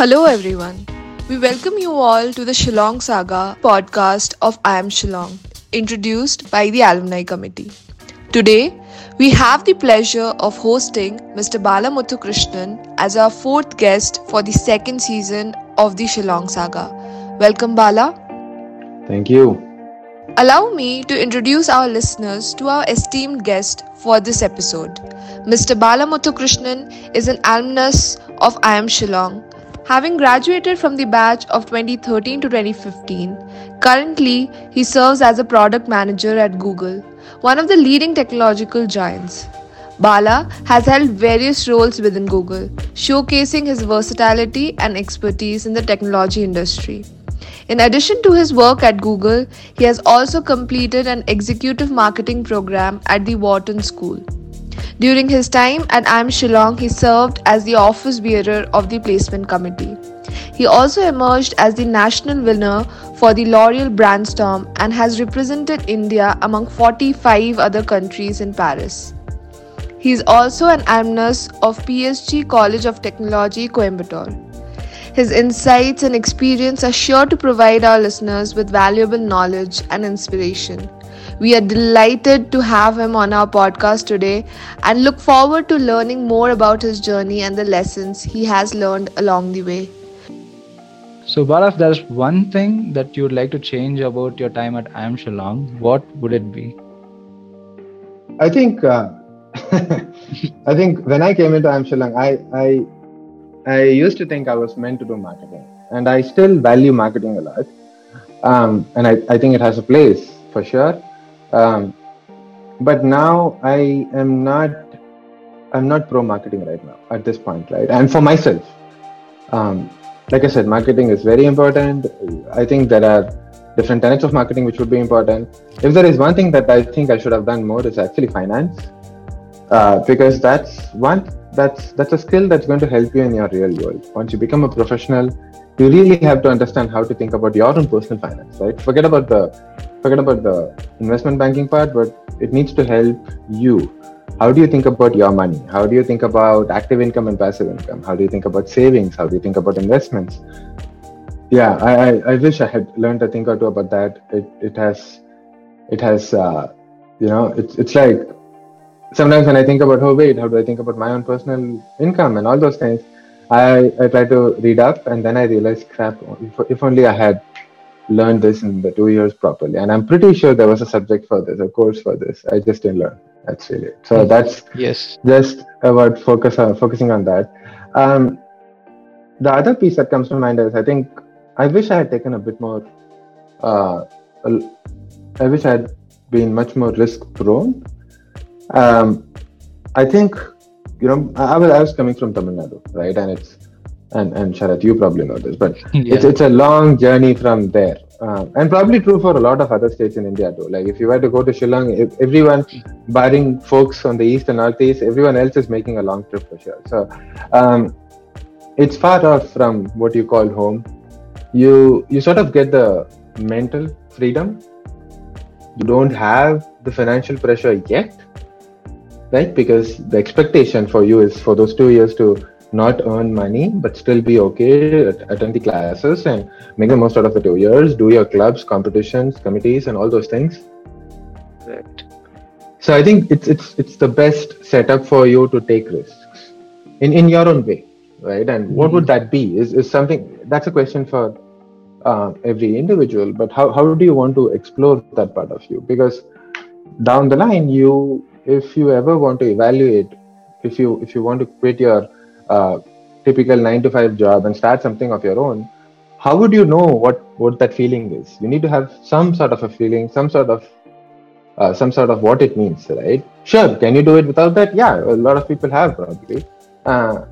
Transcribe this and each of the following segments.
Hello, everyone. We welcome you all to the Shillong Saga podcast of IIM Shillong, introduced by the Alumni Committee. Today, we have the pleasure of hosting Mr. Bala Muthukrishnan as our fourth guest for the second season of the Shillong Saga. Welcome, Bala. Thank you. Allow me to introduce our listeners to our esteemed guest for this episode. Mr. Bala Muthukrishnan is an alumnus of IIM Shillong Having graduated from the batch of 2013 to 2015, currently he serves as a product manager at Google, one of the leading technological giants. Bala has held various roles within Google, showcasing his versatility and expertise in the technology industry. In addition to his work at Google, he has also completed an executive marketing program at the Wharton School. During his time at IIM Shillong, he served as the office bearer of the placement committee. He also emerged as the national winner for the L'Oreal Brandstorm and has represented India among 45 other countries in Paris. He is also an alumnus of PSG College of Technology, Coimbatore. His insights and experience are sure to provide our listeners with valuable knowledge and inspiration. We are delighted to have him on our podcast today and look forward to learning more about his journey and the lessons he has learned along the way. So, Bala, if there's one thing that you'd like to change about your time at IIM Shillong, what would it be? I think uh, I think when I came into IIM Shillong, I, I I used to think I was meant to do marketing, and I still value marketing a lot. Um, and I, I think it has a place for sure. Um, but now I am not I'm not pro marketing right now at this point, right? And for myself, um, like I said, marketing is very important. I think there are different tenets of marketing which would be important. If there is one thing that I think I should have done more is actually finance, uh, because that's one that's that's a skill that's going to help you in your real world. Once you become a professional, you really have to understand how to think about your own personal finance, right? Forget about the forget about the investment banking part, but it needs to help you. How do you think about your money? How do you think about active income and passive income? How do you think about savings? How do you think about investments? Yeah, I, I, I wish I had learned a thing or two about that. It, it has, it has, uh, you know, it's, it's like sometimes when I think about, oh, wait, how do I think about my own personal income and all those things? I, I try to read up and then I realize, crap, if, if only I had learned this in the two years properly. And I'm pretty sure there was a subject for this, a course for this. I just didn't learn. That's really it. So mm-hmm. that's yes, just about focus on, focusing on that. Um, the other piece that comes to mind is I think I wish I had taken a bit more. Uh, I wish I had been much more risk prone. Um, I think you know I was, I was coming from Tamil Nadu, right, and it's and and Sharath, you probably know this, but yeah. it's it's a long journey from there, uh, and probably true for a lot of other states in India too. Like if you were to go to Shillong, everyone, barring folks on the east and northeast, everyone else is making a long trip for sure. So um, it's far off from what you call home. You you sort of get the mental freedom. You don't have the financial pressure yet, right? Because the expectation for you is for those two years to not earn money but still be okay attend the classes and make the most out of the two years. Do your clubs competitions committees and all those things. Right. So i think it's it's it's the best setup for you to take risks in in your own way right? And mm-hmm. what would that be is is something that's a question for uh, every individual but how, how do you want to explore that part of you? Because down the line you if you ever want to evaluate if you if you want to quit your typical nine to five job and start something of your own, how would you know what what that feeling is? You need to have some sort of a feeling, some sort of uh, some sort of what it means, right? Sure, can you do it without that? Yeah, a lot of people have probably. Uh,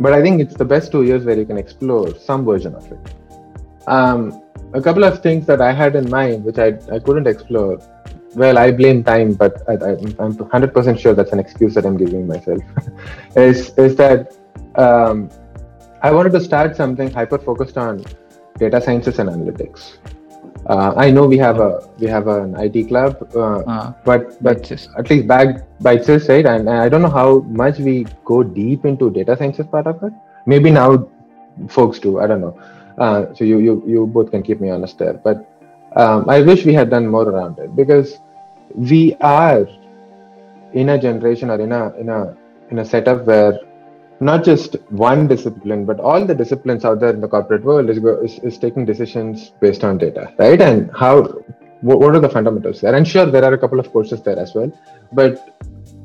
but I think it's the best two years where you can explore some version of it. Um, a couple of things that I had in mind, which I, I couldn't explore. Well, I blame time, but I, am 100% sure that's an excuse that I'm giving myself. is is that um, I wanted to start something hyper focused on data sciences and analytics. Uh, I know we have a we have an IT club, uh, uh, but but at least back by itself, right? And, and, I don't know how much we go deep into data sciences part of it. Maybe now folks do. I don't know. Uh, so you, you you both can keep me honest there. But um, I wish we had done more around it because we are in a generation or in a in a in a setup where not just one discipline but all the disciplines out there in the corporate world is, is, is taking decisions based on data right? And how what, are the fundamentals there? And sure there are a couple of courses there as well but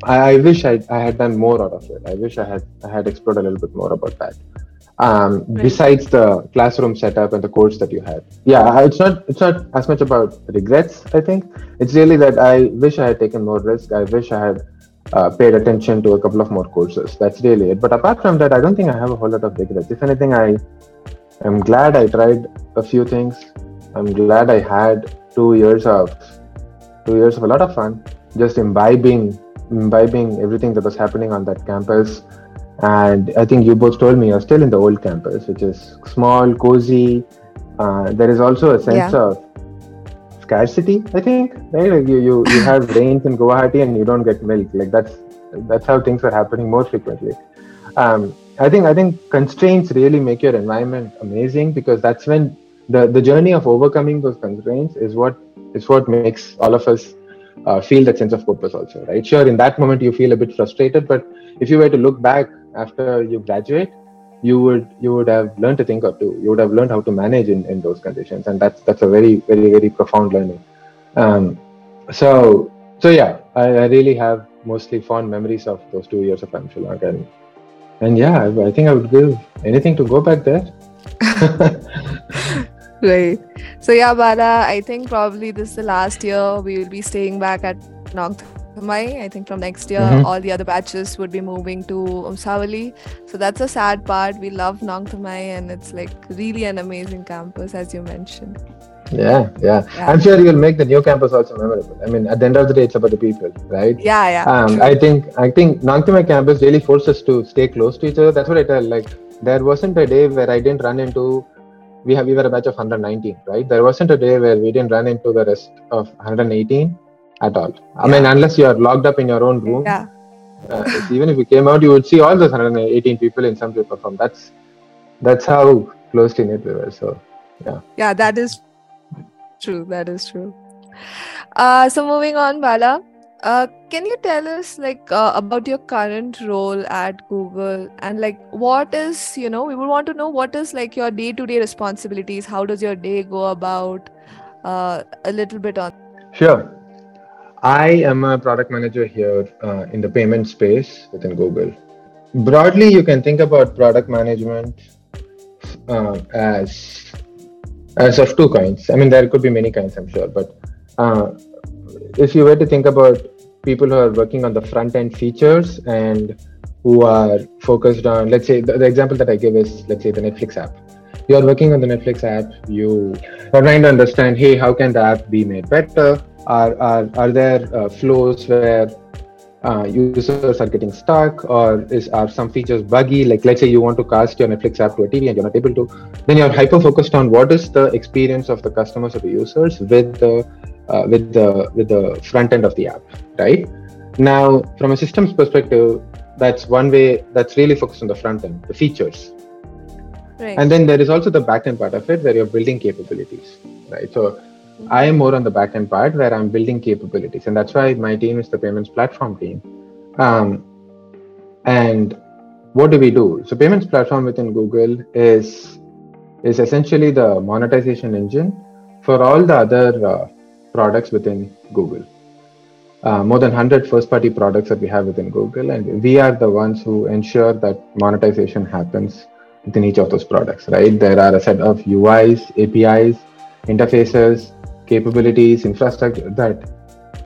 I, I wish I, I had done more out of it. I wish i had i had explored a little bit more about that um, right. besides the classroom setup and the course that you had yeah it's not it's not as much about regrets i think. It's really that i wish i had taken more risk. I wish i had uh, paid attention to a couple of more courses. That's really it. But apart from that i don't think i have a whole lot of regrets. If anything i am glad i tried a few things. I'm glad i had two years of two years of a lot of fun just imbibing imbibing everything that was happening on that campus and I think you both told me you're still in the old campus, which is small, cozy. Uh, there is also a sense yeah. of scarcity. I think right, like you you you have rains in Guwahati and you don't get milk. Like that's that's how things are happening more frequently. Um, I think I think constraints really make your environment amazing because that's when the the journey of overcoming those constraints is what is what makes all of us uh, feel that sense of purpose also right sure in that moment you feel a bit frustrated but if you were to look back after you graduate you would you would have learned a thing or two you would have learned how to manage in, in those conditions. And that's that's a very very very profound learning. Um, so so yeah I, I really have mostly fond memories of those two years of IIM Shillong and and yeah I, I think I would give anything to go back there. Right. So yeah Bala I think probably this is the last year we will be staying back at Nong Thamai. I think from next year, mm-hmm. all the other batches would be moving to Umsawli. So that's a sad part. We love Nongthymmai, and it's like really an amazing campus, as you mentioned. Yeah, yeah, yeah. I'm sure you'll make the new campus also memorable. I mean, at the end of the day, it's about the people, right? Yeah, yeah. Um, I think I think Nongthymmai campus really forces us to stay close to each other. That's what I tell. Like, there wasn't a day where I didn't run into. We have we were a batch of 119, right? There wasn't a day where we didn't run into the rest of 118 at all. I mean, unless you are locked up in your own room. Yeah. Uh, even if you came out, you would see all those 118 people in some way perform. That's that's how closely knit we were. So, yeah. Yeah, that is true. That is true. Uh, so moving on, Bala. Uh, can you tell us like uh, about your current role at Google and like what is you know we would want to know what is like your day to day responsibilities? How does your day go about? Uh, a little bit on. Sure. I am a product manager here uh, in the payment space within Google. Broadly, you can think about product management uh, as as of two kinds. I mean, there could be many kinds, I'm sure, but uh, if you were to think about people who are working on the front end features and who are focused on, let's say, the, the example that I give is, let's say, the Netflix app you are working on the Netflix app, you are trying to understand, hey, how can the app be made better? Are are, are there uh, flows where uh, users are getting stuck, or is are some features buggy? Like let's say you want to cast your Netflix app to a TV and you're not able to, then you're hyper focused on what is the experience of the customers or the users with the uh, with the with the front end of the app, right? Now, from a systems perspective, that's one way that's really focused on the front end, the features. Right. And then there is also the back end part of it where you're building capabilities, right? So I am more on the backend part where I'm building capabilities, and that's why my team is the payments platform team. Um, and what do we do? So payments platform within Google is is essentially the monetization engine for all the other uh, products within Google. Uh, more than 100 first party products that we have within Google, and we are the ones who ensure that monetization happens within each of those products, right? There are a set of UIs, APIs, interfaces, capabilities, infrastructure that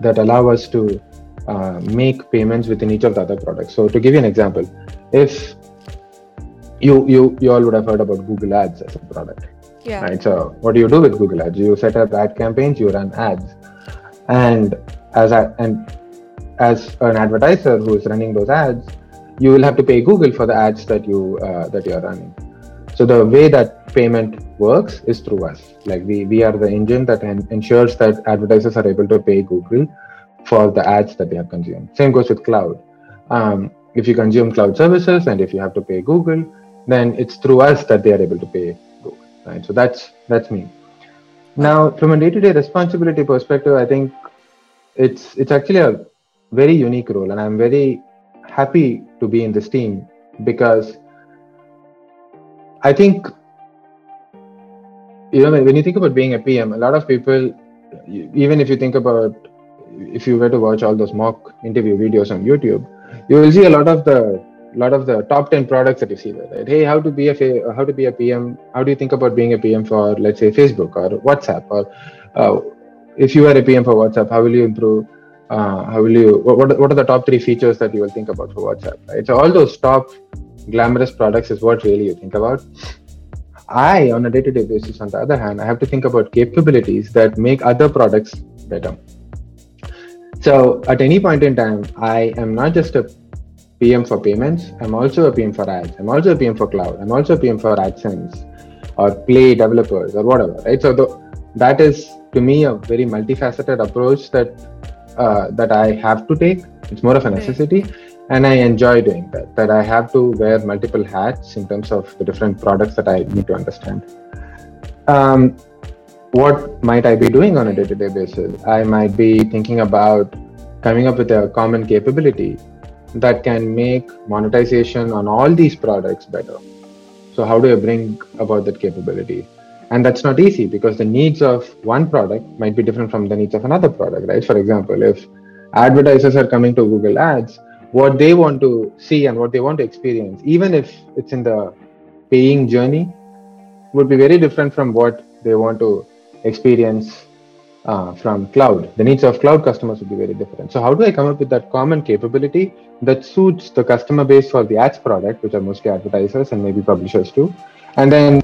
that allow us to uh, make payments within each of the other products. So to give you an example, if you you you all would have heard about Google Ads as a product, yeah. right? So what do you do with Google Ads? You set up ad campaigns, you run ads, and as a, and as an advertiser who is running those ads, you will have to pay Google for the ads that you uh, that you are running. So the way that payment works is through us. Like we we are the engine that en- ensures that advertisers are able to pay Google for the ads that they have consumed. Same goes with cloud. Um, if you consume cloud services and if you have to pay Google, then it's through us that they are able to pay Google, right? So that's that's me. Now, from a day-to-day responsibility perspective, I think it's it's actually a very unique role, and I'm very happy to be in this team because I think you know when you think about being a PM, a lot of people, even if you think about if you were to watch all those mock interview videos on YouTube, you will see a lot of the lot of the top 10 products that you see there right? Hey how to be a how to be a pm how do you think about being a pm for let's say facebook or whatsapp? Or uh, if you are a pm for whatsapp how will you improve uh, how will you what, what are the top three features that you will think about for whatsapp right? So all those top glamorous products is what really you think about i on a day-to-day basis on the other hand i have to think about capabilities that make other products better so at any point in time i am not just a PM for payments. I'm also a PM for ads. I'm also a PM for cloud. I'm also a PM for AdSense or Play developers or whatever, right? So the, that is to me a very multifaceted approach that uh, that I have to take. It's more of a necessity, and I enjoy doing that. That I have to wear multiple hats in terms of the different products that I need to understand. Um, what might I be doing on a day-to-day basis? I might be thinking about coming up with a common capability that can make monetization on all these products better. So, how do I bring about that capability? And that's not easy because the needs of one product might be different from the needs of another product, right? For example, if advertisers are coming to Google Ads, what they want to see and what they want to experience, even if it's in the paying journey, would be very different from what they want to experience uh, from cloud. The needs of cloud customers would be very different. So, how do I come up with that common capability that suits the customer base for the ads product, which are mostly advertisers and maybe publishers too? And then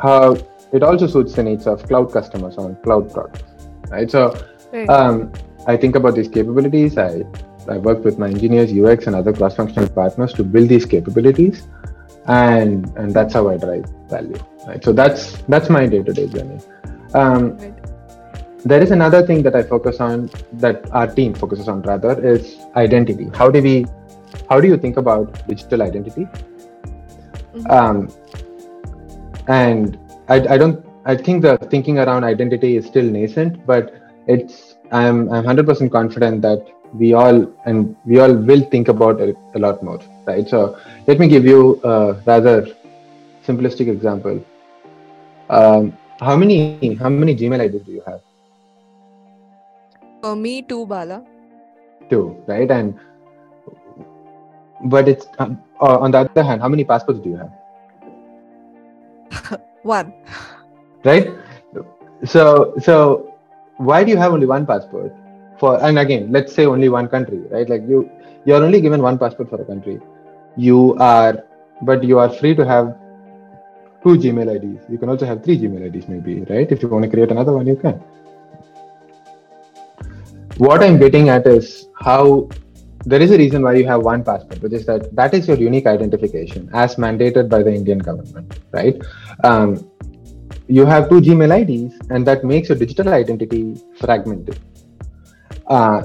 how it also suits the needs of cloud customers on cloud products, right? So, right. Um, I think about these capabilities. I I work with my engineers, UX, and other cross-functional partners to build these capabilities, and and that's how I drive value. Right. So that's that's my day-to-day journey. Um, right there is another thing that i focus on that our team focuses on rather is identity how do we how do you think about digital identity mm-hmm. um, and I, I don't i think the thinking around identity is still nascent but it's i'm i'm 100% confident that we all and we all will think about it a lot more right so let me give you a rather simplistic example um, how many how many gmail ids do you have for me too, Bala. Two, right? And but it's uh, on the other hand, how many passports do you have? one. Right. So so why do you have only one passport? For and again, let's say only one country, right? Like you you're only given one passport for a country. You are but you are free to have two Gmail IDs. You can also have three Gmail IDs, maybe, right? If you want to create another one, you can what I'm getting at is how there is a reason why you have one passport, which is that that is your unique identification as mandated by the Indian government, right? Um, you have two Gmail IDs, and that makes your digital identity fragmented. Uh,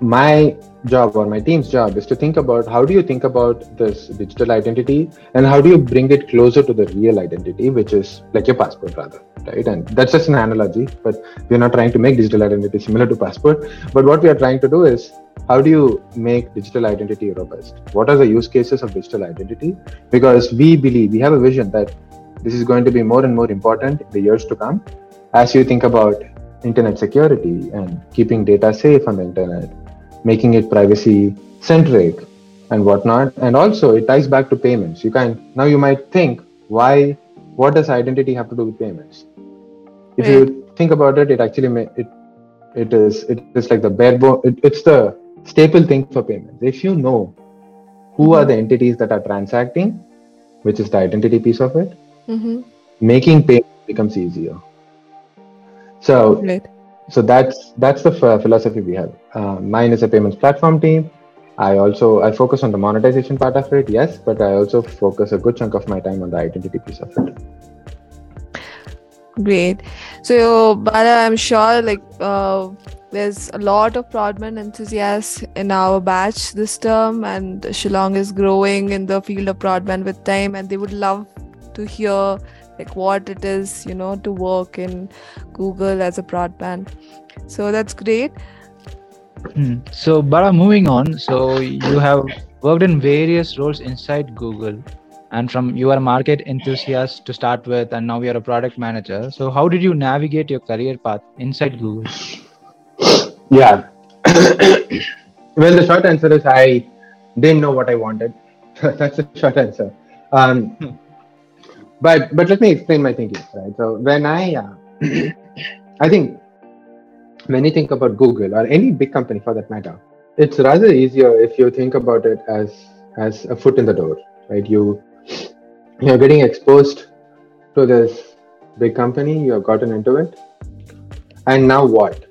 my job or my team's job is to think about how do you think about this digital identity and how do you bring it closer to the real identity which is like your passport rather right? And that's just an analogy but we're not trying to make digital identity similar to passport. But what we are trying to do is how do you make digital identity robust? What are the use cases of digital identity? Because we believe we have a vision that this is going to be more and more important in the years to come as you think about internet security and keeping data safe on the internet making it privacy centric and whatnot. And also, it ties back to payments. You can now you might think, why? What does identity have to do with payments? If you think about it, it actually may, it it is it is like the bare bone. It, it's the staple thing for payments. If you know who are the entities that are transacting, which is the identity piece of it, mm-hmm. making payments becomes easier. So right so that's that's the f- philosophy we have uh, mine is a payments platform team i also i focus on the monetization part of it yes but i also focus a good chunk of my time on the identity piece of it Great. So, Bala, I'm sure like uh, there's a lot of Prodman enthusiasts in our batch this term, and Shillong is growing in the field of Prodman with time, and they would love to hear like what it is, you know, to work in Google as a Prodman So that's great. Hmm. So, Bala, moving on. So, you have worked in various roles inside Google, and from you are a market enthusiast to start with, and now you're a product manager. So, how did you navigate your career path inside Google? Yeah. well, the short answer is I didn't know what I wanted. That's the short answer. Um, but but let me explain my thinking. Right. So when I uh, I think when you think about Google or any big company for that matter, it's rather easier if you think about it as as a foot in the door, right? You you're getting exposed to this big company, you have gotten into it, and now what,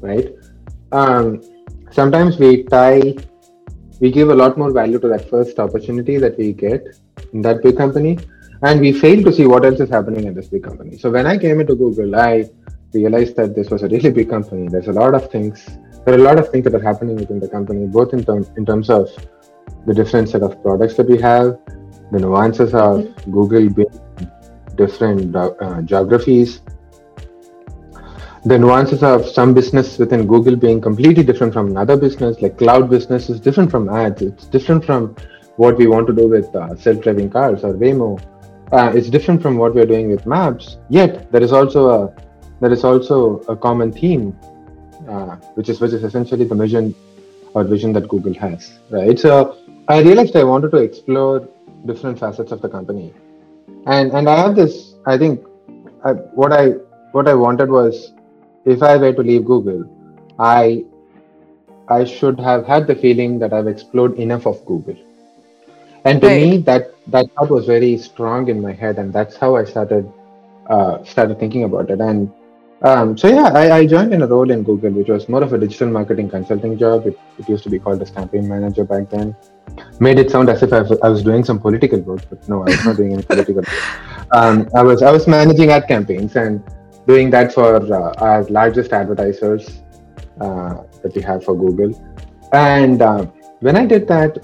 right? Um, sometimes we tie, we give a lot more value to that first opportunity that we get in that big company, and we fail to see what else is happening in this big company. So when I came into Google, I realized that this was a really big company. There's a lot of things. There are a lot of things that are happening within the company, both in terms in terms of the different set of products that we have, the nuances of mm-hmm. Google being different uh, geographies, the nuances of some business within Google being completely different from another business, like cloud business is different from ads. It's different from what we want to do with uh, self-driving cars or Waymo. Uh, it's different from what we're doing with maps. Yet there is also a there is also a common theme, uh, which is which is essentially the mission or vision that Google has, right? So I realized I wanted to explore different facets of the company, and and I have this. I think I, what I what I wanted was, if I were to leave Google, I I should have had the feeling that I've explored enough of Google. And to right. me, that that thought was very strong in my head, and that's how I started uh, started thinking about it. And um, so yeah, I, I, joined in a role in Google, which was more of a digital marketing consulting job. It, it used to be called as campaign manager back then. Made it sound as if I was, I was doing some political work, but no, I was not doing any political work. Um, I was I was managing ad campaigns and doing that for uh, our largest advertisers uh, that we have for Google. And uh, when I did that,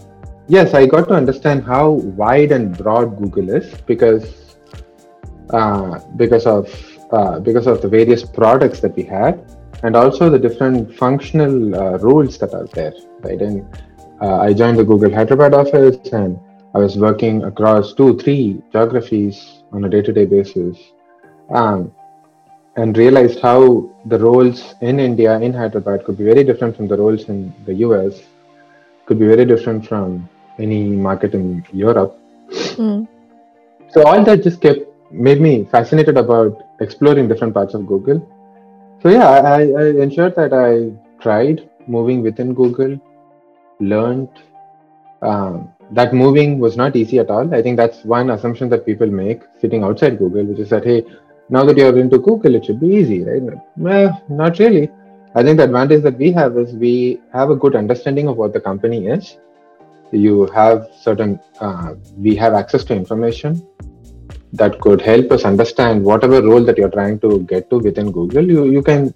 yes, I got to understand how wide and broad Google is because uh, because of uh, because of the various products that we had and also the different functional uh, rules that are there right? And uh, i joined the google hyderabad office and i was working across two three geographies on a day-to-day basis um, and realized how the roles in india in hyderabad could be very different from the roles in the us could be very different from any market in europe mm. so all that just kept made me fascinated about exploring different parts of Google. So yeah, I, I ensured that I tried moving within Google, learned um, that moving was not easy at all. I think that's one assumption that people make sitting outside Google, which is that hey, now that you're into Google, it should be easy, right? Well, not really. I think the advantage that we have is we have a good understanding of what the company is. You have certain, uh, we have access to information that could help us understand whatever role that you're trying to get to within Google, you, you can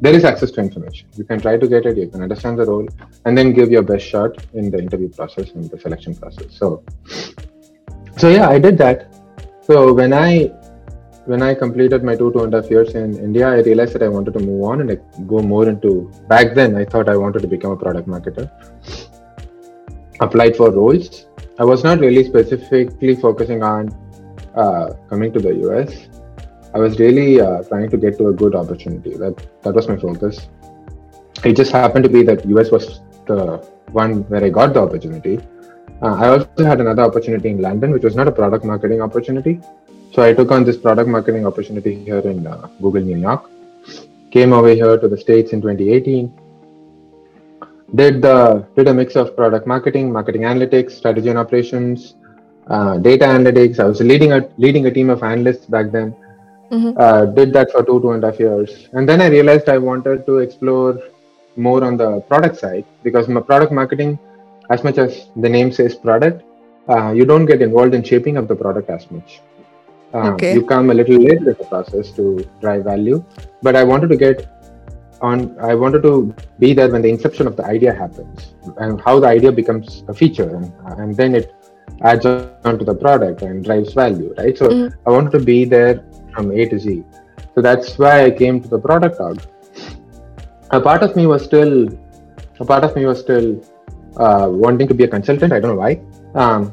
there is access to information. You can try to get it, you can understand the role, and then give your best shot in the interview process and the selection process. So so yeah, I did that. So when I when I completed my two two and a half years in India, I realized that I wanted to move on and like, go more into. Back then, I thought I wanted to become a product marketer. Applied for roles. I was not really specifically focusing on uh, coming to the US, I was really uh, trying to get to a good opportunity. That that was my focus. It just happened to be that US was the one where I got the opportunity. Uh, I also had another opportunity in London, which was not a product marketing opportunity. So I took on this product marketing opportunity here in uh, Google New York. Came over here to the States in 2018. Did the did a mix of product marketing, marketing analytics, strategy and operations, uh, data analytics. I was leading a leading a team of analysts back then. Mm-hmm. Uh, did that for two two and a half years, and then I realized I wanted to explore more on the product side because my product marketing, as much as the name says product, uh, you don't get involved in shaping up the product as much. Um, Okay. You come a little late in the process to drive value, but I wanted to get on. I wanted to be there when the inception of the idea happens and how the idea becomes a feature, and, and then it adds on to the product and drives value, right? So Mhm. I wanted to be there from A to Z. So that's why I came to the product org. A part of me was still, a part of me was still uh, wanting to be a consultant. I don't know why. Um,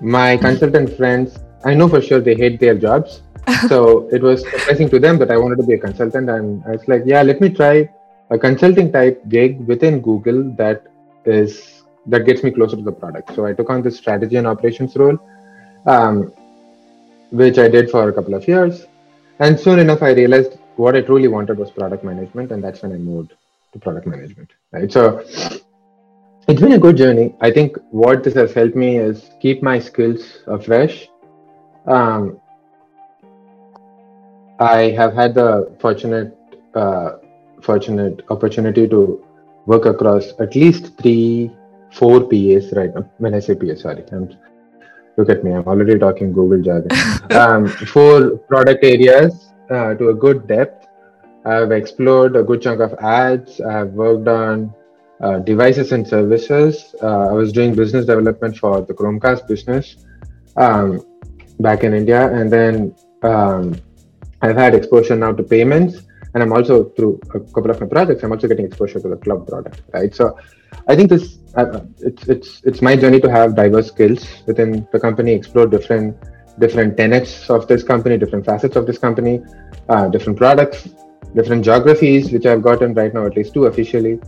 my consultant friends, I know for sure they hate their jobs. So it was surprising to them that I wanted to be a consultant. And I was like, yeah, let me try a consulting type gig within Google that is that gets me closer to the product. So I took on this strategy and operations role, um, which I did for a couple of years. And soon enough, I realized what I truly wanted was product management, and that's when I moved to product management. Right. So it's been a good journey. I think what this has helped me is keep my skills fresh. Um, I have had the fortunate, uh, fortunate opportunity to work across at least three, four PAs right now. When I say PA, sorry, I'm, look at me. I'm already talking Google jargon. um, four product areas uh, to a good depth. I've explored a good chunk of ads. I've worked on uh, devices and services. Uh, I was doing business development for the Chromecast business um, back in India, and then um, I've had exposure now to payments, and I'm also through a couple of my projects. I'm also getting exposure to the cloud product, right? So, I think this uh, it's it's it's my journey to have diverse skills within the company, explore different different tenets of this company, different facets of this company, uh, different products, different geographies, which I've gotten right now at least two officially.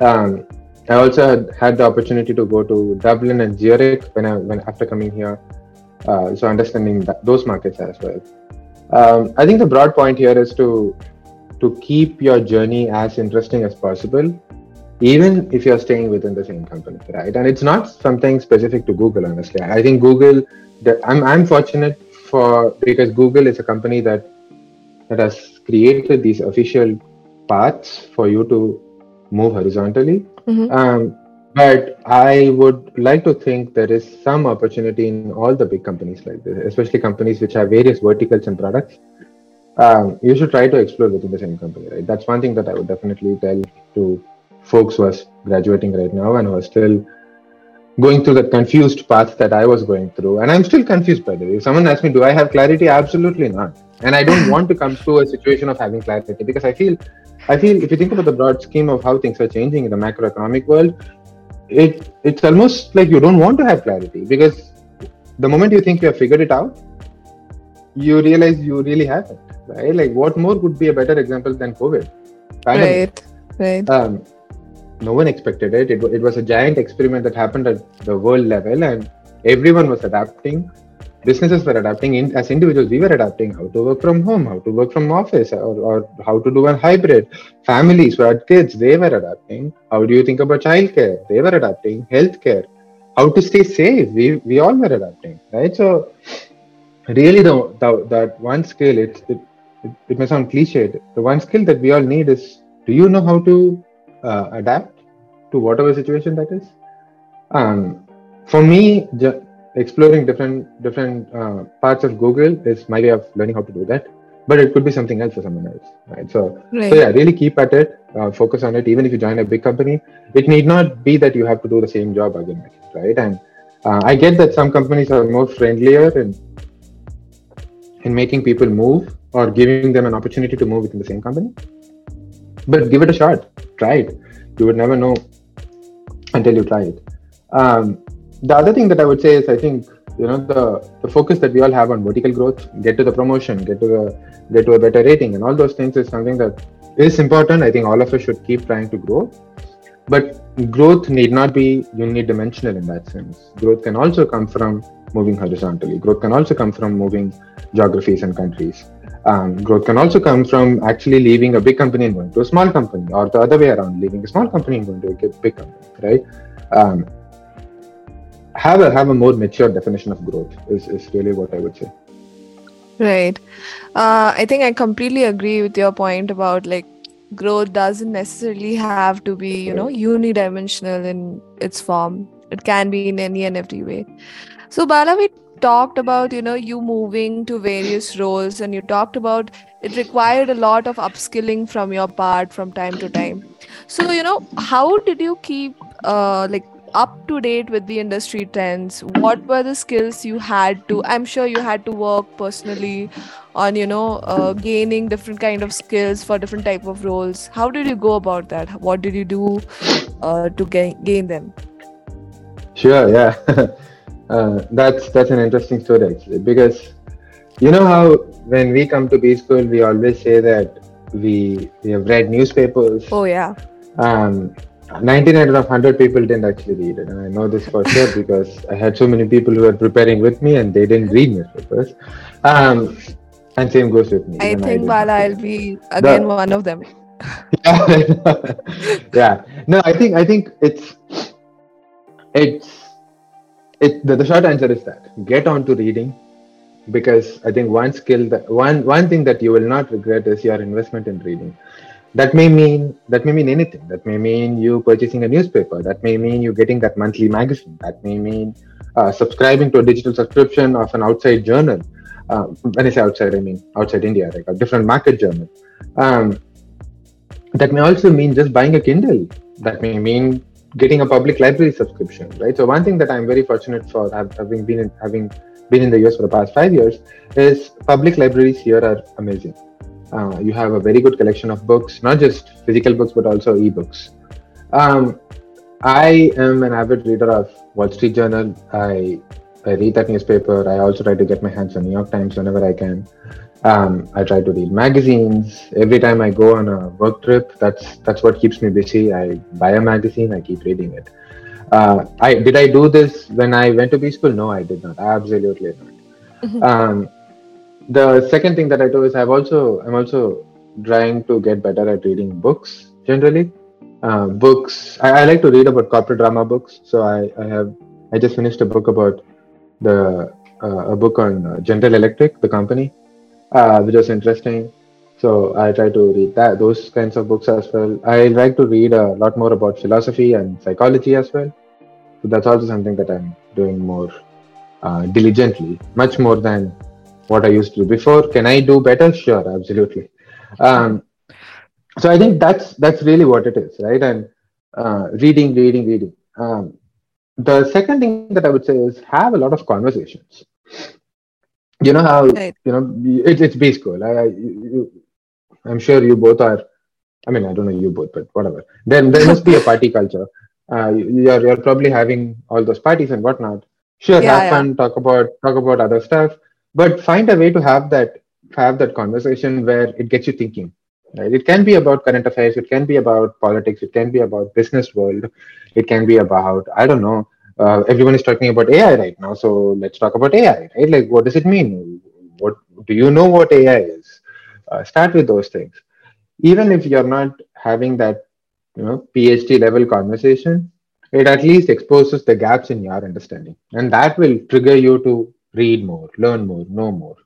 Um, I also had, had the opportunity to go to Dublin and Zurich when I when after coming here, uh, so understanding that, those markets as well. Um, I think the broad point here is to to keep your journey as interesting as possible, even if you're staying within the same company, right? And it's not something specific to Google, honestly. I think Google, the, I'm I'm fortunate for because Google is a company that that has created these official paths for you to move horizontally. Mhm. Um, but I would like to think there is some opportunity in all the big companies like this, especially companies which have various verticals and products. Um, you should try to explore within the same company, right? That's one thing that I would definitely tell to folks who are graduating right now and who are still going through that confused path that I was going through. And I'm still confused by the way. If someone asks me, do I have clarity? Absolutely not. And I don't want to come to a situation of having clarity because I feel I feel if you think about the broad scheme of how things are changing in the macroeconomic world, it it's almost like you don't want to have clarity because the moment you think you have figured it out, you realize you really haven't. Right? Like what more could be a better example than COVID? Pandemic. Right. Right. Um, no one expected it. it. It was a giant experiment that happened at the world level, and everyone was adapting. Businesses were adapting. In, as individuals, we were adapting how to work from home, how to work from office, or, or how to do a hybrid. Families who had kids, they were adapting. How do you think about childcare? They were adapting. Healthcare, how to stay safe. We we all were adapting, right? So, really, the, the that one skill. It's it, it, it may sound cliched. The one skill that we all need is: Do you know how to uh, adapt to whatever situation that is. Um, for me, exploring different different uh, parts of Google is my way of learning how to do that. But it could be something else for someone else, right? So, Right. so yeah, really keep at it. Uh, focus on it. Even if you join a big company, it need not be that you have to do the same job again, right? And uh, I get that some companies are more friendlier in in making people move or giving them an opportunity to move within the same company. But give it a shot. Try it. You would never know until you try it. Um, the other thing that I would say is I think you know the the focus that we all have on vertical growth, get to the promotion, get to the get to a better rating, and all those things is something that is important. I think all of us should keep trying to grow. But growth need not be unidimensional in that sense. Growth can also come from moving horizontally. Growth can also come from moving geographies and countries. Um, growth can also come from actually leaving a big company and going to a small company, or the other way around, leaving a small company and going to a big company, right? Um, have a have a more mature definition of growth is, is really what I would say. Right. Uh, I think I completely agree with your point about like growth doesn't necessarily have to be, you know, unidimensional in its form. It can be in any and every way. So, Bala, we talked about you know you moving to various roles and you talked about it required a lot of upskilling from your part from time to time so you know how did you keep uh, like up to date with the industry trends what were the skills you had to i'm sure you had to work personally on you know uh, gaining different kind of skills for different type of roles how did you go about that what did you do uh, to gain, gain them Sure, yeah. uh, that's that's an interesting story actually because you know how when we come to B school we always say that we we have read newspapers. oh yeah Um, 99 out of 100 people didn't actually read it, and I know this for sure because I had so many people who were preparing with me and they didn't read newspapers. Um, and same goes with me. i think bala i'll be again one of them yeah no i think i think it's it's it the, the short answer is that get on to reading because i think one skill that one one thing that you will not regret is your investment in reading that may mean that may mean anything. That may mean you purchasing a newspaper. That may mean you getting that monthly magazine. That may mean uh, subscribing to a digital subscription of an outside journal. Uh, when i say outside i mean outside india like a different market journal. Um, that may also mean just buying a kindle. That may mean getting a public library subscription right? So one thing that i'm very fortunate for having been in, having been in the us for the past five years is public libraries here are amazing uh, you have a very good collection of books not just physical books but also ebooks um, i am an avid reader of wall street journal i i read that newspaper i also try to get my hands on new york times whenever i can um, I try to read magazines. Every time I go on a work trip, that's that's what keeps me busy. I buy a magazine, I keep reading it. Uh, I did I do this when I went to B school? No, I did not. Absolutely not. Um, the second thing that I do is I've also I'm also trying to get better at reading books generally. Uh, books I, I like to read about corporate drama books. So I, I have I just finished a book about the uh, a book on uh, General Electric, the company uh, which was interesting. So I try to read that those kinds of books as well. I like to read a lot more about philosophy and psychology as well. So that's also something that I'm doing more uh, diligently, much more than what I used to do before. Can I do better? Sure, absolutely. Um, so I think that's that's really what it is, right? And uh, reading, reading, reading. Um, the second thing that I would say is have a lot of conversations you know how Right. you know it, it's B school. I, I you, I'm sure you both are. I mean, I don't know you both, but whatever. Then there must be a party culture. Uh, you- you're you're probably having all those parties and whatnot. Sure, Yeah, have yeah. fun, talk about talk about other stuff, but find a way to have that have that conversation where it gets you thinking. Right? It can be about current affairs. It can be about politics. It can be about business world. It can be about I don't know uh, everyone is talking about AI right now, so let's talk about AI, right? Like, what does it mean? What do you know what AI is? Uh, start with those things. Even if you're not having that, you know, PhD level conversation, it at least exposes the gaps in your understanding, and that will trigger you to read more, learn more, know more.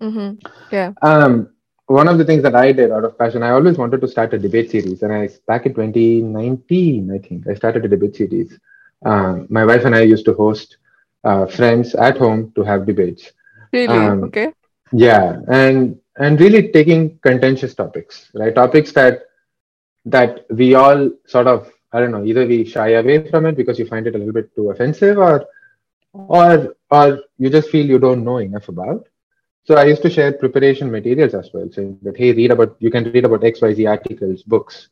mm-hmm. yeah Um, one of the things that I did out of passion, I always wanted to start a debate series, and I back in 2019, I think I started a debate series. Um, my wife and I used to host uh, friends at home to have debates. really Um, okay Yeah, and and really taking contentious topics, right? Topics that that we all sort of I don't know, either we shy away from it because you find it a little bit too offensive, or or or you just feel you don't know enough about. So I used to share preparation materials as well, saying that hey, read about you can read about X Y Z articles, books,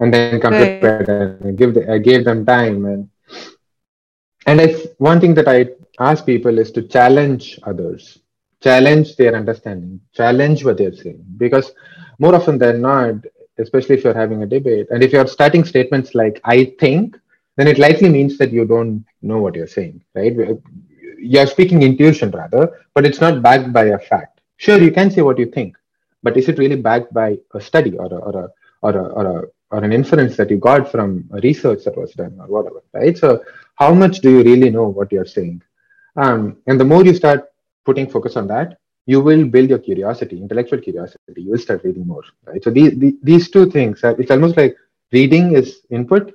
and then come Right. prepared and give the, I gave them time and and I one thing that I ask people is to challenge others, challenge their understanding, challenge what they're saying, because more often than not, especially if you're having a debate, and if you're starting statements like "I think," then it likely means that you don't know what you're saying, right? You're speaking intuition rather, but it's not backed by a fact. Sure, you can say what you think, but is it really backed by a study or a, or a or a, or a or an inference that you got from a research that was done or whatever, right? So how much do you really know what you're saying? Um, and the more you start putting focus on that, you will build your curiosity, intellectual curiosity. You will start reading more, right? So these the, these two things, are, it's almost like reading is input,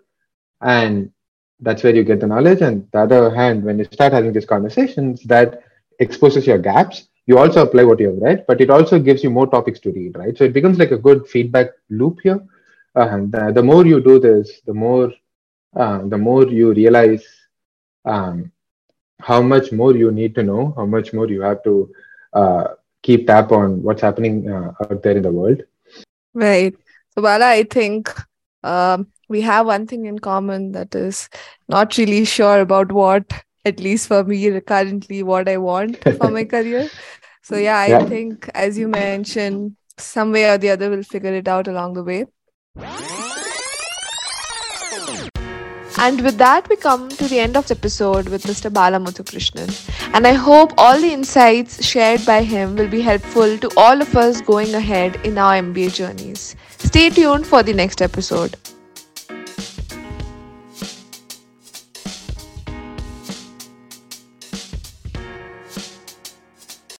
and that's where you get the knowledge. And the other hand, when you start having these conversations, that exposes your gaps you also apply what you have read but it also gives you more topics to read right? So it becomes like a good feedback loop here. And uh, the more you do this the more uh, the more you realize um, how much more you need to know how much more you have to uh, keep tap on what's happening uh, out there in the world. Right. So bala i think um, we have one thing in common that is not really sure about what at least for me currently what i want for my career so yeah i Yeah. think as you mentioned some way or the other we'll figure it out along the way and with that, we come to the end of the episode with Mr. Bala Muthukrishnan. And I hope all the insights shared by him will be helpful to all of us going ahead in our MBA journeys. Stay tuned for the next episode.